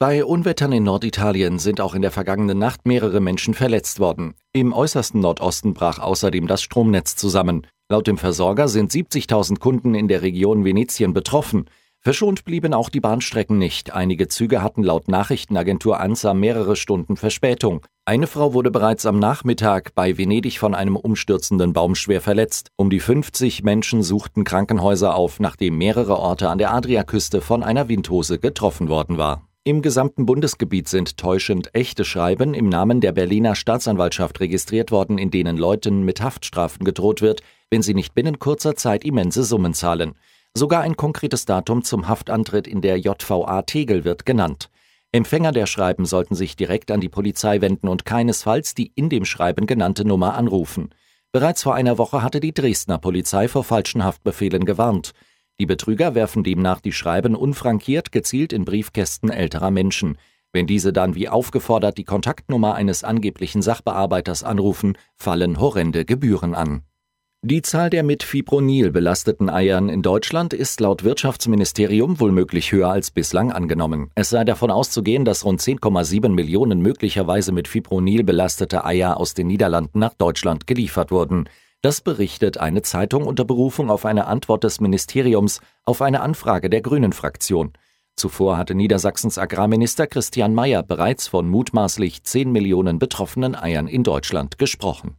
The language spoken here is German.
Bei Unwettern in Norditalien sind auch in der vergangenen Nacht mehrere Menschen verletzt worden. Im äußersten Nordosten brach außerdem das Stromnetz zusammen. Laut dem Versorger sind 70.000 Kunden in der Region Venetien betroffen. Verschont blieben auch die Bahnstrecken nicht. Einige Züge hatten laut Nachrichtenagentur ANSA mehrere Stunden Verspätung. Eine Frau wurde bereits am Nachmittag bei Venedig von einem umstürzenden Baum schwer verletzt. Um die 50 Menschen suchten Krankenhäuser auf, nachdem mehrere Orte an der Adriaküste von einer Windhose getroffen worden war. Im gesamten Bundesgebiet sind täuschend echte Schreiben im Namen der Berliner Staatsanwaltschaft registriert worden, in denen Leuten mit Haftstrafen gedroht wird, wenn sie nicht binnen kurzer Zeit immense Summen zahlen. Sogar ein konkretes Datum zum Haftantritt in der JVA Tegel wird genannt. Empfänger der Schreiben sollten sich direkt an die Polizei wenden und keinesfalls die in dem Schreiben genannte Nummer anrufen. Bereits vor einer Woche hatte die Dresdner Polizei vor falschen Haftbefehlen gewarnt. Die Betrüger werfen demnach die Schreiben unfrankiert gezielt in Briefkästen älterer Menschen. Wenn diese dann wie aufgefordert die Kontaktnummer eines angeblichen Sachbearbeiters anrufen, fallen horrende Gebühren an. Die Zahl der mit Fipronil belasteten Eiern in Deutschland ist laut Wirtschaftsministerium wohl möglich höher als bislang angenommen. Es sei davon auszugehen, dass rund 10,7 Millionen möglicherweise mit Fipronil belastete Eier aus den Niederlanden nach Deutschland geliefert wurden. Das berichtet eine Zeitung unter Berufung auf eine Antwort des Ministeriums auf eine Anfrage der Grünen-Fraktion. Zuvor hatte Niedersachsens Agrarminister Christian Mayer bereits von mutmaßlich 10 Millionen betroffenen Eiern in Deutschland gesprochen.